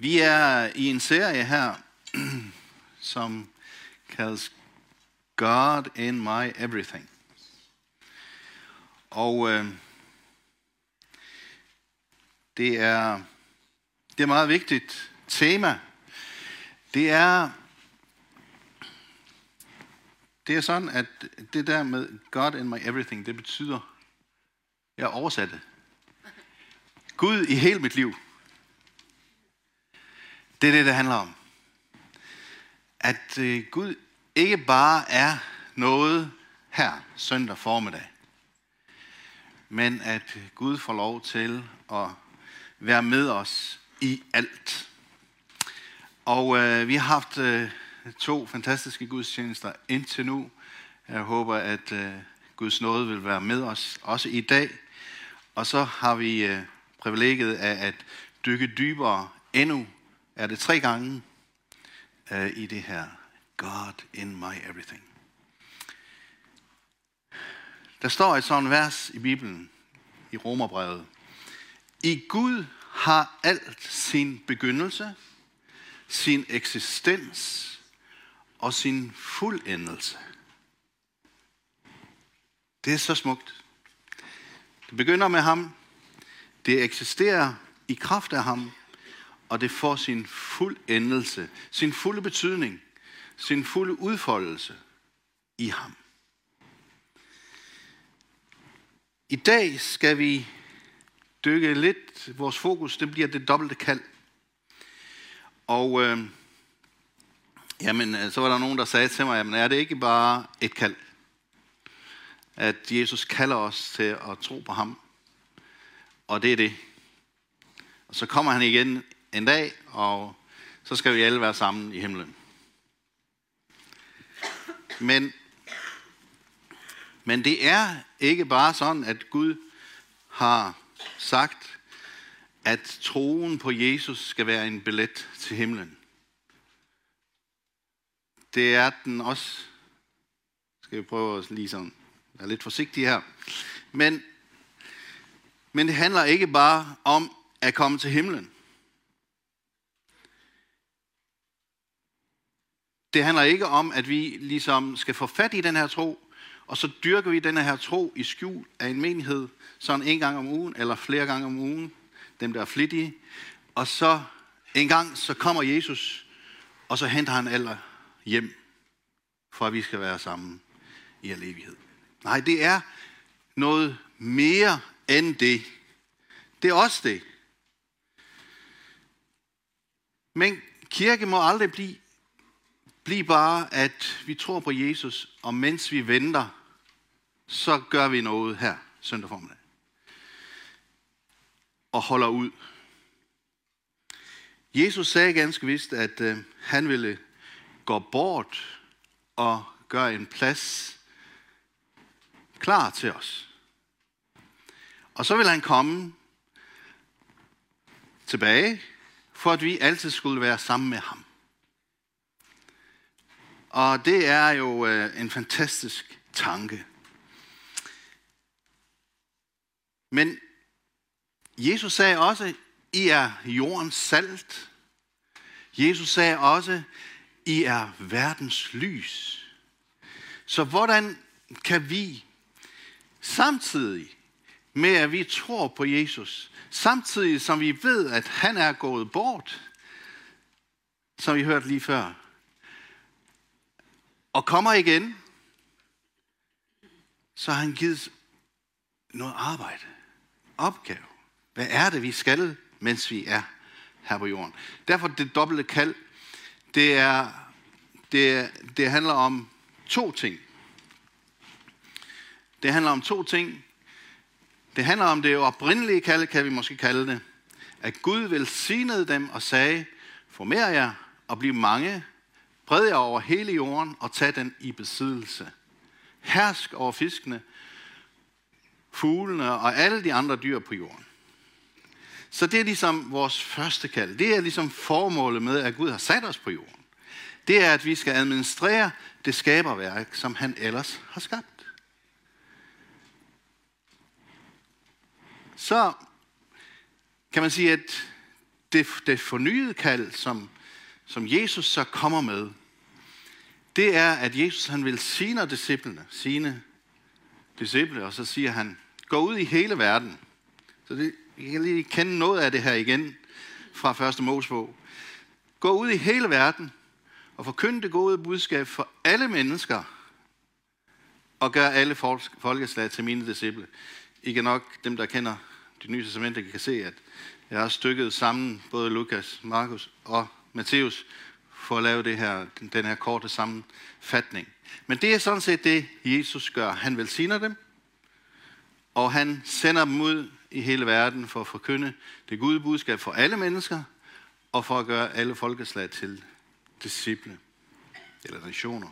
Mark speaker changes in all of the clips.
Speaker 1: Vi er i en serie her, som kaldes God in my everything. Og øh, det er det er et meget vigtigt tema. Det er det er sådan, at det der med God in my everything, det betyder, jeg oversatte. Gud i hele mit liv. Det er det, det handler om. At øh, Gud ikke bare er noget her søndag formiddag, men at Gud får lov til at være med os i alt. Og øh, vi har haft øh, to fantastiske gudstjenester indtil nu. Jeg håber, at øh, Guds nåde vil være med os også i dag. Og så har vi øh, privilegiet af at dykke dybere endnu, er det tre gange, øh, i det her God in my everything. Der står et sådan vers i Bibelen, i Romerbrevet. I Gud har alt sin begyndelse, sin eksistens og sin fuldendelse. Det er så smukt. Det begynder med ham, det eksisterer i kraft af ham, og det får sin fuldendelse, sin fulde betydning, sin fulde udfoldelse i ham. I dag skal vi dykke lidt, vores fokus, det bliver det dobbelte kald. Og øh, jamen, øh, så var der nogen, der sagde til mig, jamen er det ikke bare et kald? At Jesus kalder os til at tro på ham. Og det er det. Og så kommer han igen en dag, og så skal vi alle være sammen i himlen. Men, men det er ikke bare sådan, at Gud har sagt, at troen på Jesus skal være en billet til himlen. Det er den også. Skal vi prøve at lige sådan være lidt forsigtige her. Men, men det handler ikke bare om at komme til himlen. Det handler ikke om, at vi ligesom skal få fat i den her tro, og så dyrker vi den her tro i skjul af en menighed, sådan en gang om ugen, eller flere gange om ugen, dem der er flittige. Og så en gang, så kommer Jesus, og så henter han alle hjem, for at vi skal være sammen i al evighed. Nej, det er noget mere end det. Det er også det. Men kirke må aldrig blive, Bliv bare, at vi tror på Jesus, og mens vi venter, så gør vi noget her søndag formiddag. Og holder ud. Jesus sagde ganske vist, at øh, han ville gå bort og gøre en plads klar til os. Og så vil han komme tilbage, for at vi altid skulle være sammen med ham. Og det er jo øh, en fantastisk tanke. Men Jesus sagde også, I er jordens salt. Jesus sagde også, I er verdens lys. Så hvordan kan vi samtidig med, at vi tror på Jesus, samtidig som vi ved, at han er gået bort, som vi hørte lige før, og kommer igen, så har han givet noget arbejde, opgave. Hvad er det, vi skal, mens vi er her på jorden? Derfor det dobbelte kald, det, er, det, det handler om to ting. Det handler om to ting. Det handler om det oprindelige kald, kan vi måske kalde det. At Gud velsignede dem og sagde, former jer og bliv mange, Spred jer over hele jorden og tag den i besiddelse. Hersk over fiskene, fuglene og alle de andre dyr på jorden. Så det er ligesom vores første kald. Det er ligesom formålet med, at Gud har sat os på jorden. Det er, at vi skal administrere det skaberværk, som han ellers har skabt. Så kan man sige, at det, det fornyede kald, som, som Jesus så kommer med, det er, at Jesus han vil sige disciplene, sine disciple, og så siger han, gå ud i hele verden. Så det, I kan lige kende noget af det her igen fra 1. Mosebog. Gå ud i hele verden og forkynd det gode budskab for alle mennesker, og gør alle folkeslag til mine disciple. I kan nok, dem der kender det nye testament, kan se, at jeg har stykket sammen både Lukas, Markus og Matthæus for at lave det her, den her korte sammenfatning. Men det er sådan set det, Jesus gør. Han velsigner dem, og han sender dem ud i hele verden for at forkynde det gode budskab for alle mennesker, og for at gøre alle folkeslag til disciple eller nationer.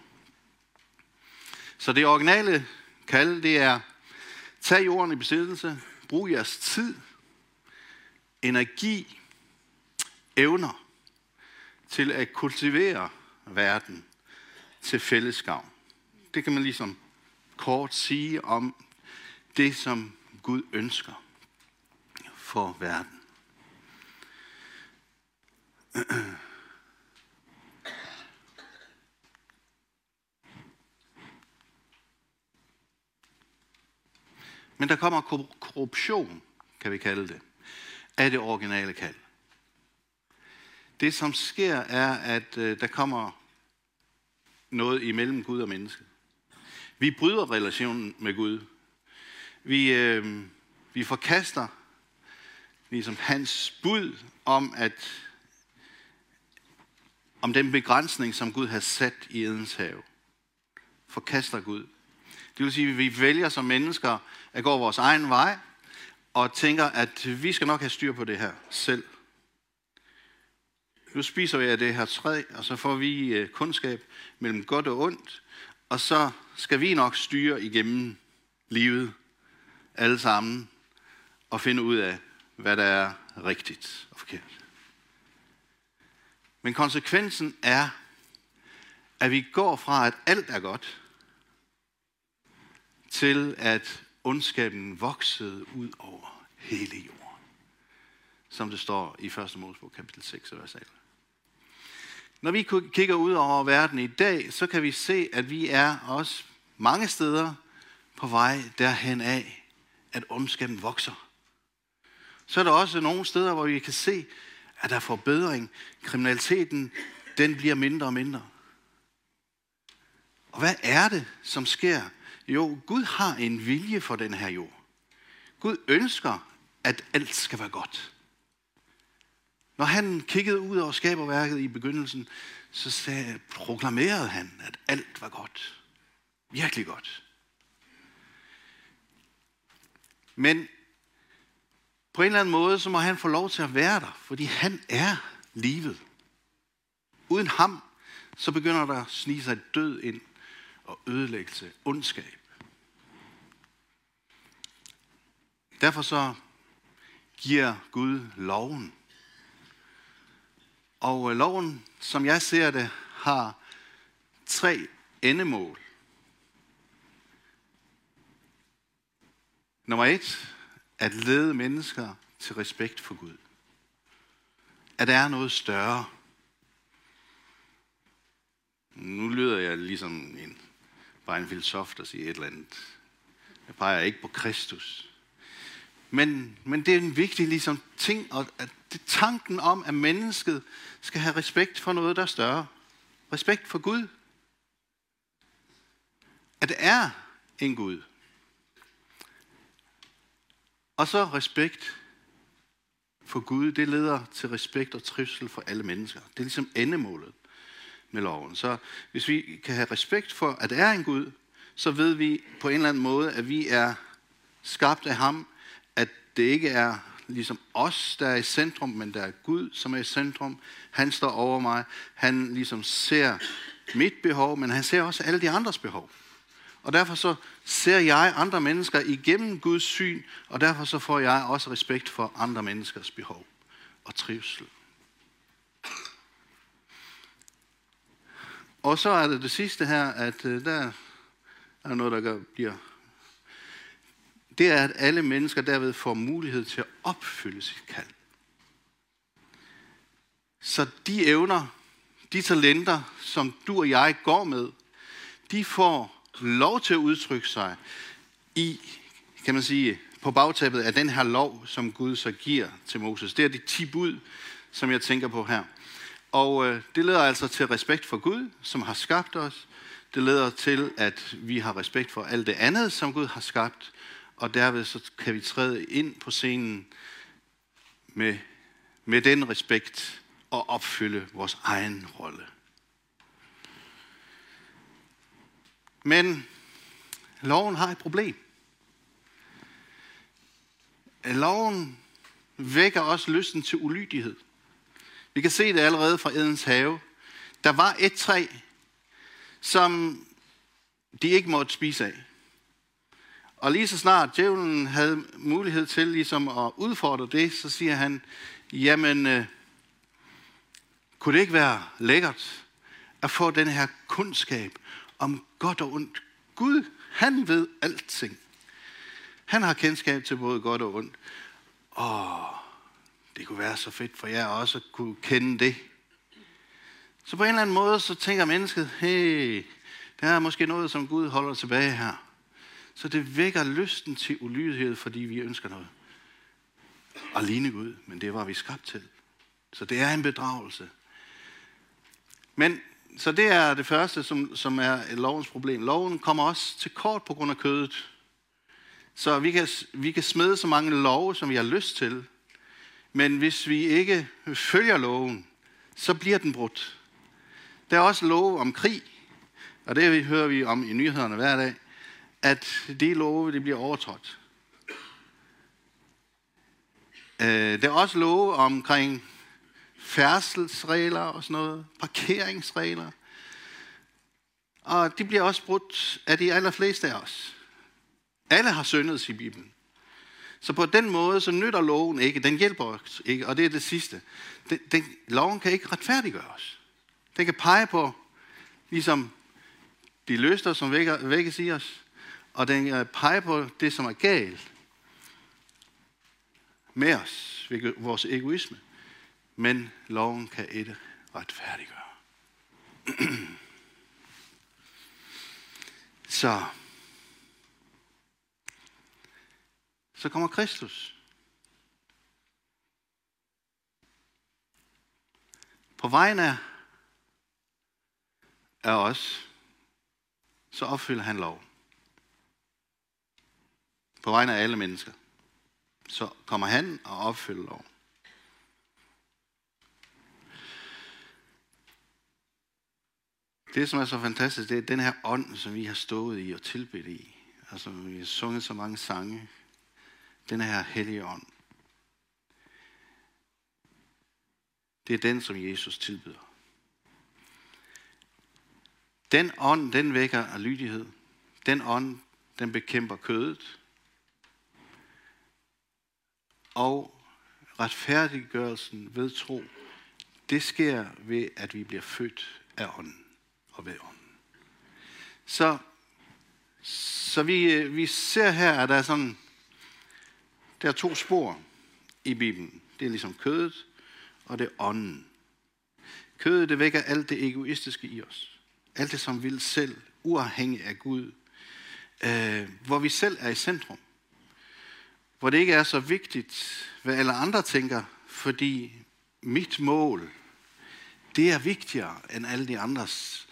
Speaker 1: Så det originale kald, det er, tag jorden i besiddelse, brug jeres tid, energi, evner til at kultivere verden til fællesskab. Det kan man ligesom kort sige om det, som Gud ønsker for verden. Men der kommer korruption, kan vi kalde det, af det originale kald. Det, som sker, er, at øh, der kommer noget imellem Gud og menneske. Vi bryder relationen med Gud. Vi, øh, vi forkaster ligesom hans bud om, at om den begrænsning, som Gud har sat i Edens have. Forkaster Gud. Det vil sige, at vi vælger som mennesker at gå vores egen vej, og tænker, at vi skal nok have styr på det her selv. Nu spiser vi af det her træ, og så får vi øh, kundskab mellem godt og ondt, og så skal vi nok styre igennem livet alle sammen og finde ud af, hvad der er rigtigt og forkert. Men konsekvensen er, at vi går fra, at alt er godt, til at ondskaben voksede ud over hele jorden. Som det står i 1. Mosebog kapitel 6, vers 11. Når vi kigger ud over verden i dag, så kan vi se, at vi er også mange steder på vej derhen af, at ondskaben vokser. Så er der også nogle steder, hvor vi kan se, at der er forbedring. Kriminaliteten, den bliver mindre og mindre. Og hvad er det, som sker? Jo, Gud har en vilje for den her jord. Gud ønsker, at alt skal være godt. Når han kiggede ud over skaberværket i begyndelsen, så sagde, proklamerede han, at alt var godt. Virkelig godt. Men på en eller anden måde, så må han få lov til at være der, fordi han er livet. Uden ham, så begynder der at snige sig død ind og ødelæggelse, ondskab. Derfor så giver Gud loven. Og øh, loven, som jeg ser det, har tre endemål. Nummer et, at lede mennesker til respekt for Gud. At der er noget større. Nu lyder jeg ligesom en, bare en filosof, der siger et eller andet. Jeg peger ikke på Kristus. Men, men det er en vigtig ligesom, ting, at, at det er tanken om, at mennesket skal have respekt for noget, der er større. Respekt for Gud. At det er en Gud. Og så respekt for Gud, det leder til respekt og trivsel for alle mennesker. Det er ligesom endemålet med loven. Så hvis vi kan have respekt for, at det er en Gud, så ved vi på en eller anden måde, at vi er skabt af ham, at det ikke er ligesom os, der er i centrum, men der er Gud, som er i centrum. Han står over mig. Han ligesom ser mit behov, men han ser også alle de andres behov. Og derfor så ser jeg andre mennesker igennem Guds syn, og derfor så får jeg også respekt for andre menneskers behov og trivsel. Og så er det det sidste her, at øh, der er noget, der gør, bliver... Det er, at alle mennesker derved får mulighed til at opfylde sit kald. så de evner, de talenter, som du og jeg går med, de får lov til at udtrykke sig i, kan man sige, på bagtæppet af den her lov, som Gud så giver til Moses. Det er de ti bud, som jeg tænker på her. Og øh, det leder altså til respekt for Gud, som har skabt os. Det leder til, at vi har respekt for alt det andet, som Gud har skabt. Og derved så kan vi træde ind på scenen med, med den respekt og opfylde vores egen rolle. Men loven har et problem. Loven vækker også lysten til ulydighed. Vi kan se det allerede fra Edens have. Der var et træ, som de ikke måtte spise af. Og lige så snart djævlen havde mulighed til ligesom at udfordre det, så siger han, jamen, øh, kunne det ikke være lækkert at få den her kundskab om godt og ondt? Gud, han ved alting. Han har kendskab til både godt og ondt. Åh, det kunne være så fedt for jer også at kunne kende det. Så på en eller anden måde, så tænker mennesket, hey, der er måske noget, som Gud holder tilbage her. Så det vækker lysten til ulydighed, fordi vi ønsker noget. Og ligne Gud, men det var vi skabt til. Så det er en bedragelse. Men, så det er det første, som, som er lovens problem. Loven kommer også til kort på grund af kødet. Så vi kan, vi kan smide så mange love, som vi har lyst til, men hvis vi ikke følger loven, så bliver den brudt. Der er også lov om krig, og det hører vi om i nyhederne hver dag, at de love de bliver overtrådt. Øh, der er også love omkring færdselsregler og sådan noget, parkeringsregler. Og de bliver også brudt af de allerfleste af os. Alle har syndet i Bibelen. Så på den måde, så nytter loven ikke. Den hjælper os ikke. Og det er det sidste. Den, den, loven kan ikke retfærdiggøre os. Den kan pege på, ligesom de løster, som vækker, vækkes i os. Og den øh, peger pege på det, som er galt med os, vores egoisme. Men loven kan ikke retfærdiggøre. Så så kommer Kristus. På vejen af, af os, så opfylder han lov. På vegne af alle mennesker. Så kommer han og opfylder lov. Det, som er så fantastisk, det er den her ånd, som vi har stået i og tilbedt i. og som vi har sunget så mange sange den her hellige ånd. Det er den, som Jesus tilbyder. Den ånd, den vækker lydighed. Den ånd, den bekæmper kødet. Og retfærdiggørelsen ved tro, det sker ved, at vi bliver født af ånden og ved ånden. Så, så vi, øh, vi ser her, at der er sådan der er to spor i Bibelen. Det er ligesom kødet, og det er ånden. Kødet, det vækker alt det egoistiske i os. Alt det, som vil selv, uafhængig af Gud. Øh, hvor vi selv er i centrum. Hvor det ikke er så vigtigt, hvad alle andre tænker, fordi mit mål, det er vigtigere end alle de andres.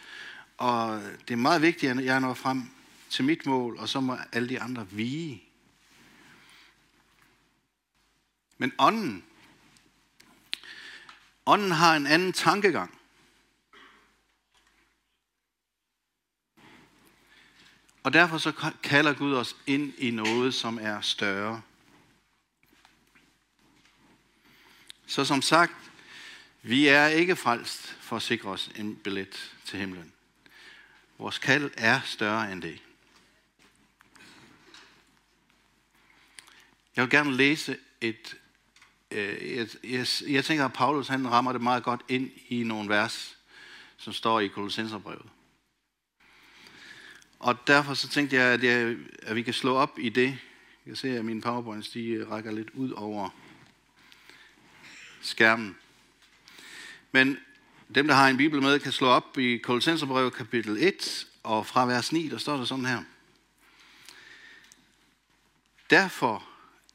Speaker 1: Og det er meget vigtigere, at jeg når frem til mit mål, og så må alle de andre vige. Men ånden, ånden har en anden tankegang. Og derfor så kalder Gud os ind i noget, som er større. Så som sagt, vi er ikke frelst for at sikre os en billet til himlen. Vores kald er større end det. Jeg vil gerne læse et Øh, jeg, jeg, jeg tænker, at Paulus han rammer det meget godt ind i nogle vers, som står i Kolossenserbrevet. Og derfor så tænkte jeg, at, jeg, at vi kan slå op i det. Jeg kan se, at mine powerpoints de rækker lidt ud over skærmen. Men dem, der har en bibel med, kan slå op i Kolossenserbrevet kapitel 1, og fra vers 9, der står der sådan her. Derfor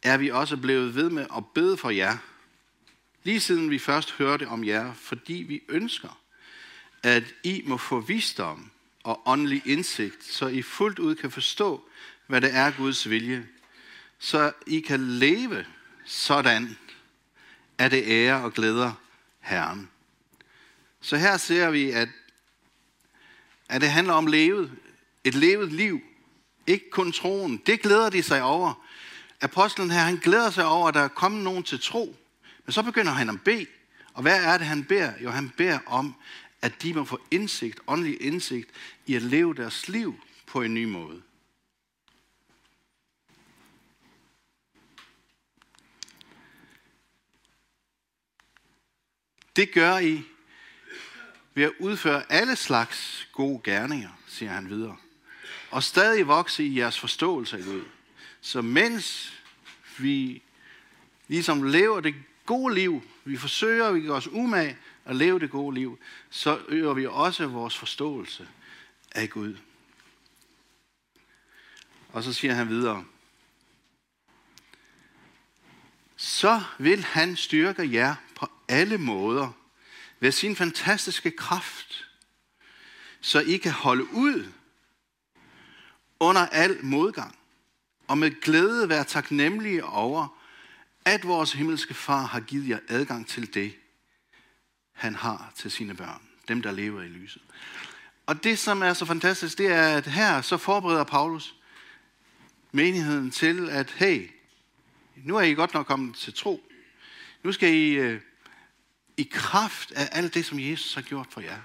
Speaker 1: er vi også blevet ved med at bede for jer, lige siden vi først hørte om jer, fordi vi ønsker, at I må få visdom og åndelig indsigt, så I fuldt ud kan forstå, hvad det er Guds vilje, så I kan leve sådan, at det ære og glæder Herren. Så her ser vi, at, at det handler om levet, et levet liv, ikke kun troen. Det glæder de sig over. Apostlen her, han glæder sig over, at der er kommet nogen til tro. Men så begynder han at bede. Og hvad er det, han beder? Jo, han beder om, at de må få indsigt, åndelig indsigt, i at leve deres liv på en ny måde. Det gør I ved at udføre alle slags gode gerninger, siger han videre. Og stadig vokse i jeres forståelse af Gud. Så mens vi ligesom lever det gode liv, vi forsøger, vi gør os umage at leve det gode liv, så øger vi også vores forståelse af Gud. Og så siger han videre, så vil han styrke jer alle måder ved sin fantastiske kraft, så I kan holde ud under al modgang, og med glæde være taknemmelige over, at vores himmelske far har givet jer adgang til det, han har til sine børn, dem der lever i lyset. Og det, som er så fantastisk, det er, at her så forbereder Paulus menigheden til, at hey, nu er I godt nok kommet til tro. Nu skal I øh, i kraft af alt det, som Jesus har gjort for jer,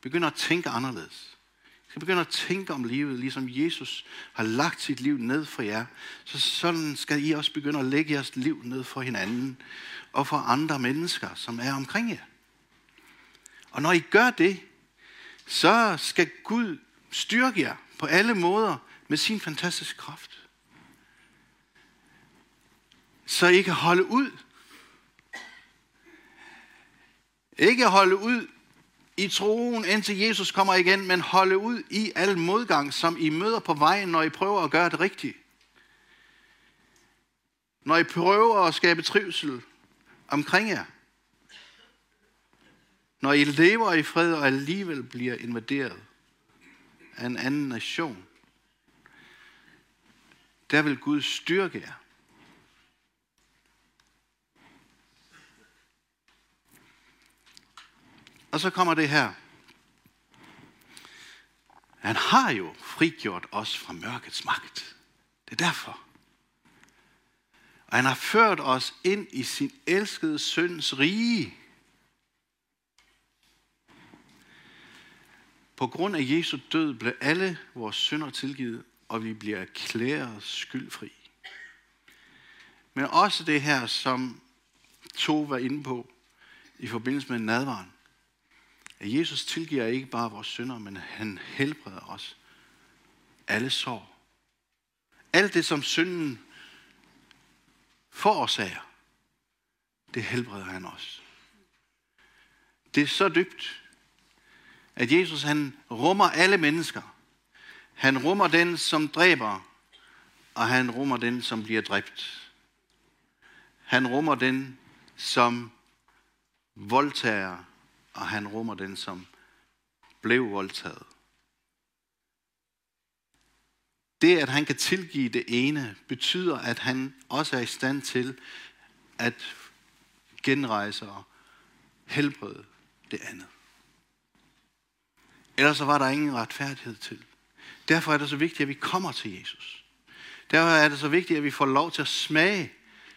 Speaker 1: begynder at tænke anderledes. I skal begynde at tænke om livet, ligesom Jesus har lagt sit liv ned for jer. Så sådan skal I også begynde at lægge jeres liv ned for hinanden og for andre mennesker, som er omkring jer. Og når I gør det, så skal Gud styrke jer på alle måder med sin fantastiske kraft. Så I kan holde ud. Ikke holde ud i troen, indtil Jesus kommer igen, men holde ud i al modgang, som I møder på vejen, når I prøver at gøre det rigtige. Når I prøver at skabe trivsel omkring jer. Når I lever i fred og alligevel bliver invaderet af en anden nation, der vil Gud styrke jer. Og så kommer det her. Han har jo frigjort os fra mørkets magt. Det er derfor. Og han har ført os ind i sin elskede søns rige. På grund af Jesu død blev alle vores synder tilgivet, og vi bliver erklæret skyldfri. Men også det her, som Tove var inde på i forbindelse med nadvaren. At Jesus tilgiver ikke bare vores synder, men han helbreder os. Alle sår. Alt det, som synden forårsager, det helbreder han os. Det er så dybt, at Jesus han rummer alle mennesker. Han rummer den, som dræber, og han rummer den, som bliver dræbt. Han rummer den, som voldtager, og han rummer den, som blev voldtaget. Det, at han kan tilgive det ene, betyder, at han også er i stand til at genrejse og helbrede det andet. Ellers så var der ingen retfærdighed til. Derfor er det så vigtigt, at vi kommer til Jesus. Derfor er det så vigtigt, at vi får lov til at smage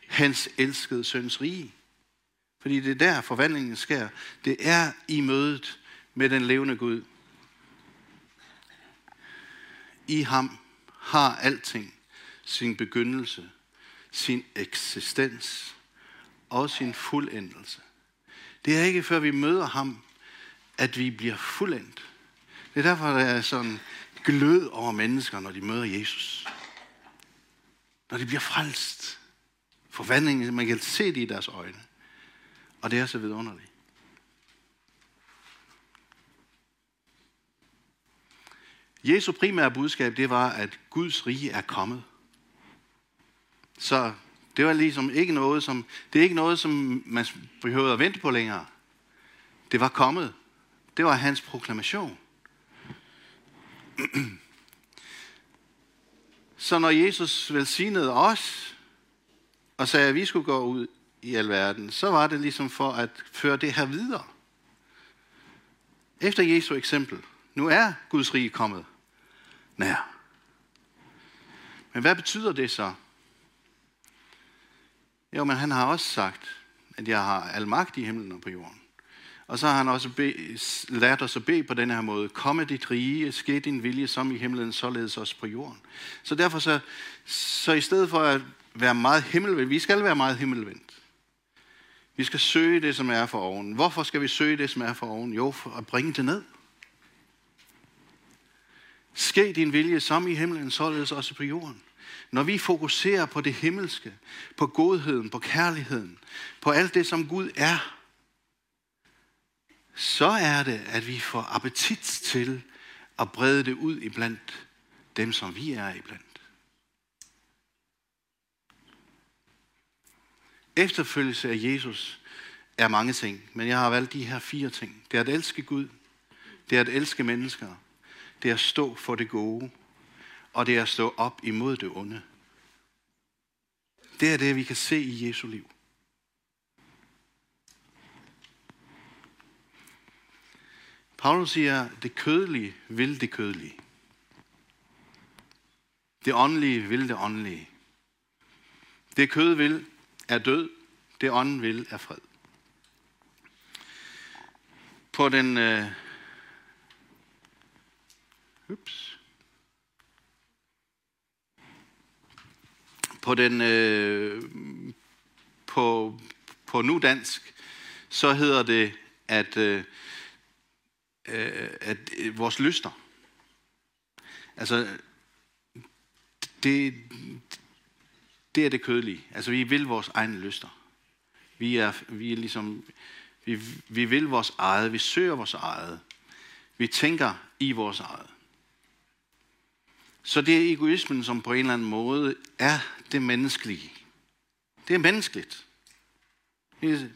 Speaker 1: hans elskede søns rige. Fordi det er der forvandlingen sker. Det er i mødet med den levende Gud. I ham har alting sin begyndelse, sin eksistens og sin fuldendelse. Det er ikke før vi møder ham, at vi bliver fuldendt. Det er derfor, der er sådan glød over mennesker, når de møder Jesus. Når de bliver frelst. Forvandlingen, man kan se det i deres øjne. Og det er så vidunderligt. Jesu primære budskab, det var, at Guds rige er kommet. Så det var ligesom ikke noget, som, det er ikke noget, som man behøvede at vente på længere. Det var kommet. Det var hans proklamation. Så når Jesus velsignede os, og sagde, at vi skulle gå ud i alverden, så var det ligesom for at føre det her videre. Efter Jesu eksempel. Nu er Guds rige kommet nær. Men hvad betyder det så? Jo, men han har også sagt, at jeg har al magt i himlen og på jorden. Og så har han også be, lært os at bede på den her måde. Komme dit rige, ske din vilje som i himlen, således også på jorden. Så derfor så, så i stedet for at være meget himmelvendt, vi skal være meget himmelvendt. Vi skal søge det, som er for oven. Hvorfor skal vi søge det, som er for oven? Jo, for at bringe det ned. Ske din vilje som i himlen, således også på jorden. Når vi fokuserer på det himmelske, på godheden, på kærligheden, på alt det, som Gud er, så er det, at vi får appetit til at brede det ud iblandt dem, som vi er iblandt. Efterfølgelse af Jesus er mange ting, men jeg har valgt de her fire ting. Det er at elske Gud, det er at elske mennesker, det er at stå for det gode, og det er at stå op imod det onde. Det er det, vi kan se i Jesu liv. Paulus siger, det kødelige vil det kødelige. Det åndelige vil det åndelige. Det kød vil er død, det ånden vil er fred. På den øh, ups, på den øh, på, på nu dansk, så hedder det, at øh, øh at øh, vores lyster, altså, det, det er det kødelige. Altså, vi vil vores egne lyster. Vi er, vi er ligesom, vi, vi vil vores eget, vi søger vores eget. Vi tænker i vores eget. Så det er egoismen, som på en eller anden måde er det menneskelige. Det er menneskeligt.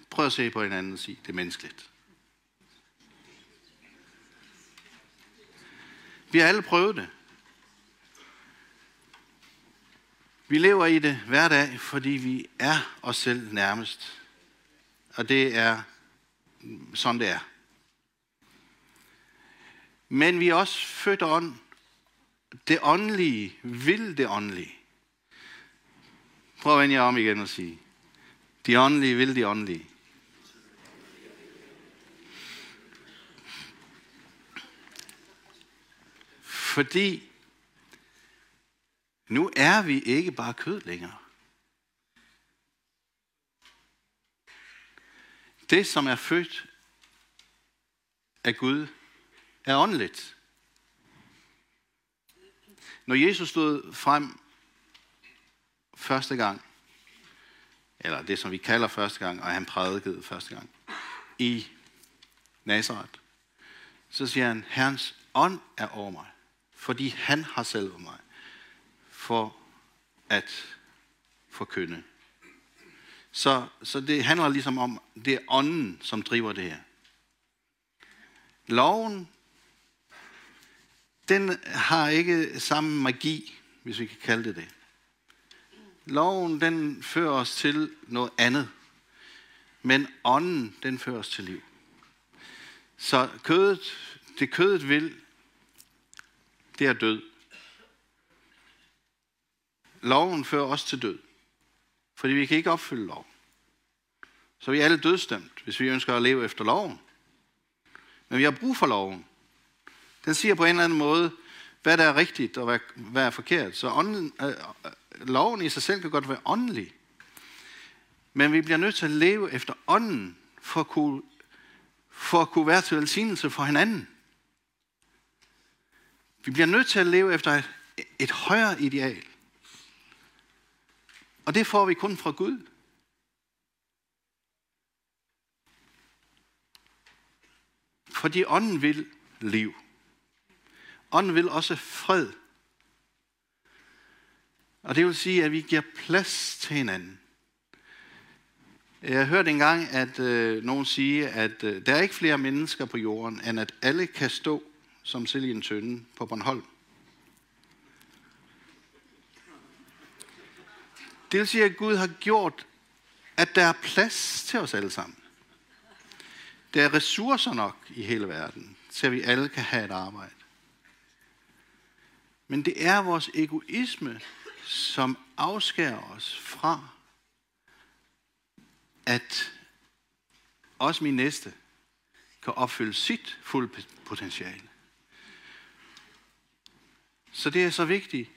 Speaker 1: Prøv at se på hinanden og sige, det er menneskeligt. Vi har alle prøvet det. Vi lever i det hver dag, fordi vi er os selv nærmest. Og det er sådan det er. Men vi er også født af ånd. Det åndelige vil det åndelige. Prøv at vende jer om igen og sige. De åndelige vil de åndelige. Fordi nu er vi ikke bare kød længere. Det, som er født af Gud, er åndeligt. Når Jesus stod frem første gang, eller det, som vi kalder første gang, og han prædikede første gang, i Nazareth, så siger han, Herrens ånd er over mig fordi han har selv mig for at forkynde. Så, så det handler ligesom om, det er ånden, som driver det her. Loven, den har ikke samme magi, hvis vi kan kalde det det. Loven, den fører os til noget andet. Men ånden, den fører os til liv. Så kødet, det kødet vil, det er død. Loven fører os til død, fordi vi kan ikke opfylde loven. Så vi er alle dødstemt, hvis vi ønsker at leve efter loven. Men vi har brug for loven. Den siger på en eller anden måde, hvad der er rigtigt og hvad, hvad er forkert. Så ånden, øh, loven i sig selv kan godt være åndelig. Men vi bliver nødt til at leve efter ånden, for at kunne, for at kunne være til velsignelse for hinanden. Vi bliver nødt til at leve efter et, et højere ideal. Og det får vi kun fra Gud. Fordi ånden vil liv. Ånden vil også fred. Og det vil sige, at vi giver plads til hinanden. Jeg hørte engang, at øh, nogen sige, at øh, der er ikke flere mennesker på jorden, end at alle kan stå som selv i en tønde på Bornholm. Det vil sige, at Gud har gjort, at der er plads til os alle sammen. Der er ressourcer nok i hele verden, til at vi alle kan have et arbejde. Men det er vores egoisme, som afskærer os fra, at også min næste kan opfylde sit fulde potentiale. Så det er så vigtigt,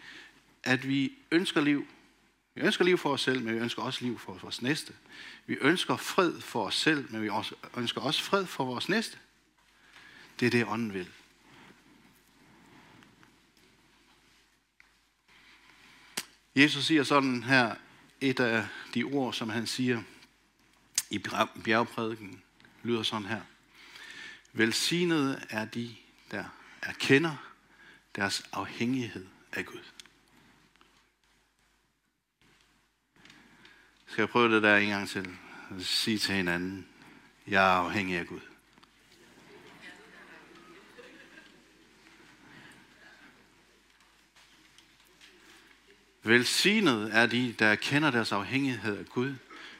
Speaker 1: at vi ønsker liv. Vi ønsker liv for os selv, men vi ønsker også liv for vores næste. Vi ønsker fred for os selv, men vi også, ønsker også fred for vores næste. Det er det, ånden vil. Jesus siger sådan her, et af de ord, som han siger i bjergprædiken, lyder sådan her. Velsignede er de, der erkender deres afhængighed af Gud. Skal jeg prøve det der en gang til? Sige til hinanden, jeg er afhængig af Gud. Velsignet er de, der kender deres afhængighed af Gud,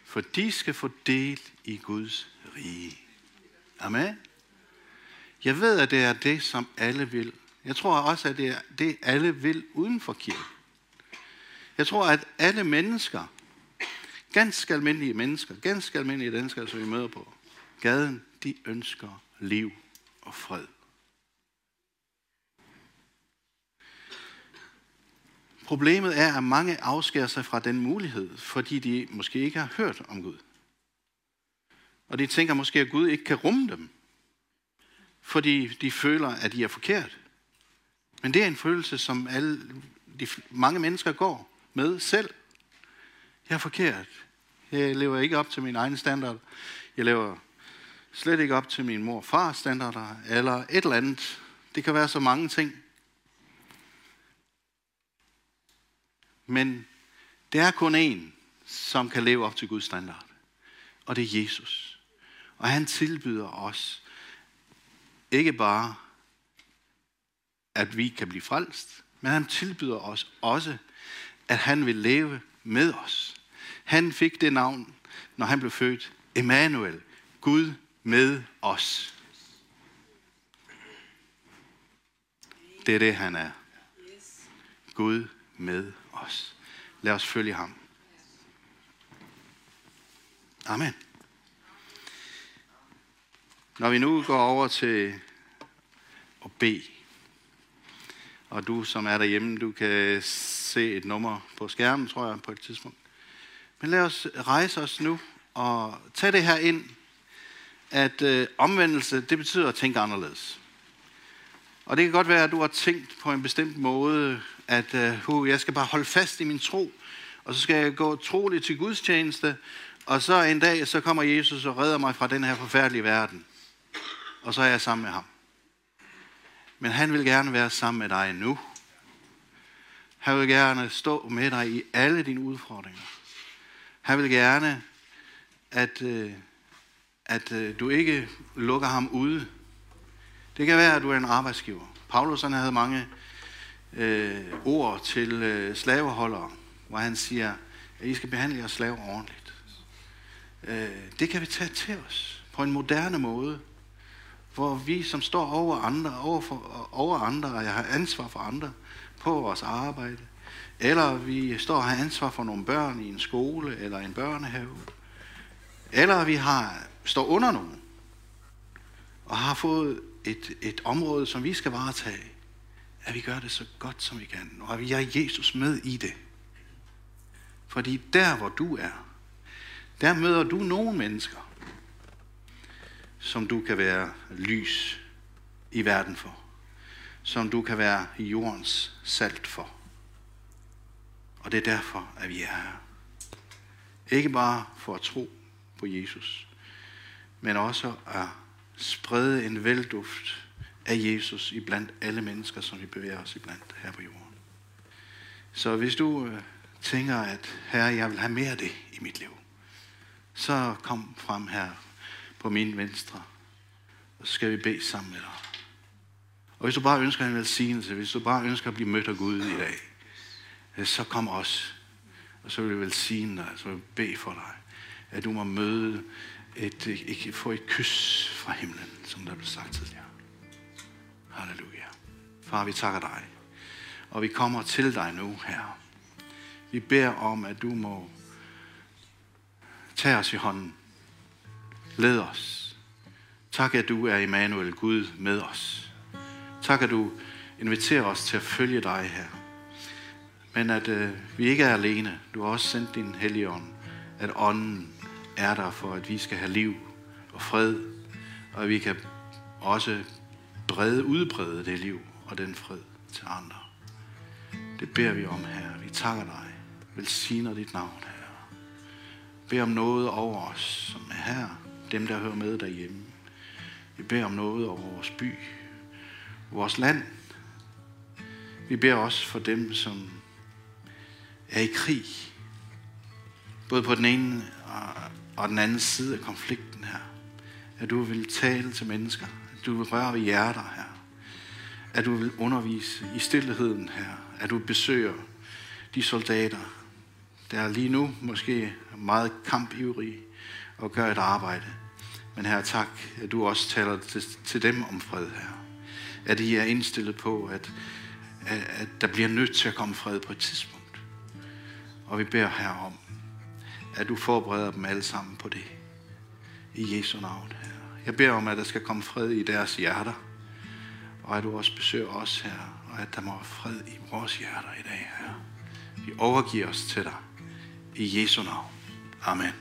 Speaker 1: for de skal få del i Guds rige. Amen. Jeg ved, at det er det, som alle vil. Jeg tror også, at det er det, alle vil uden for kirken. Jeg tror, at alle mennesker, ganske almindelige mennesker, ganske almindelige danskere, som vi møder på gaden, de ønsker liv og fred. Problemet er, at mange afskærer sig fra den mulighed, fordi de måske ikke har hørt om Gud. Og de tænker måske, at Gud ikke kan rumme dem, fordi de føler, at de er forkert. Men det er en følelse, som alle, de, mange mennesker går med selv. Jeg er forkert. Jeg lever ikke op til min egen standard. Jeg lever slet ikke op til min mor og fars standarder, eller et eller andet. Det kan være så mange ting. Men der er kun en, som kan leve op til Guds standard. Og det er Jesus. Og han tilbyder os ikke bare, at vi kan blive frelst, men han tilbyder os også, at han vil leve med os. Han fik det navn, når han blev født, Emmanuel, Gud med os. Det er det, han er. Gud med os. Lad os følge ham. Amen. Når vi nu går over til at bede, og du som er derhjemme, du kan se et nummer på skærmen, tror jeg, på et tidspunkt. Men lad os rejse os nu og tage det her ind, at øh, omvendelse, det betyder at tænke anderledes. Og det kan godt være, at du har tænkt på en bestemt måde, at uh, jeg skal bare holde fast i min tro, og så skal jeg gå troligt til Guds tjeneste, og så en dag, så kommer Jesus og redder mig fra den her forfærdelige verden. Og så er jeg sammen med ham. Men han vil gerne være sammen med dig nu. Han vil gerne stå med dig i alle dine udfordringer. Han vil gerne, at, øh, at øh, du ikke lukker ham ude. Det kan være, at du er en arbejdsgiver. Paulus han havde mange øh, ord til øh, slaveholdere, hvor han siger, at I skal behandle jeres slaver ordentligt. Øh, det kan vi tage til os på en moderne måde, hvor vi som står over andre, over, for, over andre, og jeg har ansvar for andre på vores arbejde, eller vi står og har ansvar for nogle børn i en skole eller en børnehave, eller vi har, står under nogen og har fået et, et område, som vi skal varetage, at vi gør det så godt, som vi kan, og at vi har Jesus med i det. Fordi der, hvor du er, der møder du nogle mennesker, som du kan være lys i verden for. Som du kan være jordens salt for. Og det er derfor, at vi er her. Ikke bare for at tro på Jesus, men også at sprede en velduft af Jesus i blandt alle mennesker, som vi bevæger os i blandt her på jorden. Så hvis du øh, tænker, at herre, jeg vil have mere af det i mit liv, så kom frem her på min venstre, og så skal vi bede sammen med dig. Og hvis du bare ønsker en velsignelse, hvis du bare ønsker at blive mødt af Gud i dag, så kom også. Og så vil vi velsigne dig, så vil vi bede for dig, at du må møde et, et, få et kys fra himlen, som der blev sagt tidligere. Halleluja. Far, vi takker dig. Og vi kommer til dig nu, her. Vi beder om, at du må tage os i hånden. Led os. Tak, at du er Immanuel, Gud med os. Tak, at du inviterer os til at følge dig her. Men at øh, vi ikke er alene. Du har også sendt din hellige ånd. At ånden er der for, at vi skal have liv og fred. Og at vi kan også brede, udbrede det liv og den fred til andre. Det beder vi om her. Vi takker dig. Velsigner dit navn her. Bed om noget over os, som er her. Dem, der hører med derhjemme. Vi beder om noget over vores by. Vores land. Vi beder også for dem, som er i krig. Både på den ene og den anden side af konflikten her. At du vil tale til mennesker. At du vil røre ved hjerter her. At du vil undervise i stillheden her. At du besøger de soldater, der er lige nu måske meget kampivrige og gør et arbejde. Men her tak, at du også taler til, til dem om fred her. At I er indstillet på, at, at, at der bliver nødt til at komme fred på et tidspunkt. Og vi beder her om, at du forbereder dem alle sammen på det. I Jesu navn her. Jeg beder om, at der skal komme fred i deres hjerter. Og at du også besøger os her. Og at der må være fred i vores hjerter i dag her. Vi overgiver os til dig. I Jesu navn. Amen.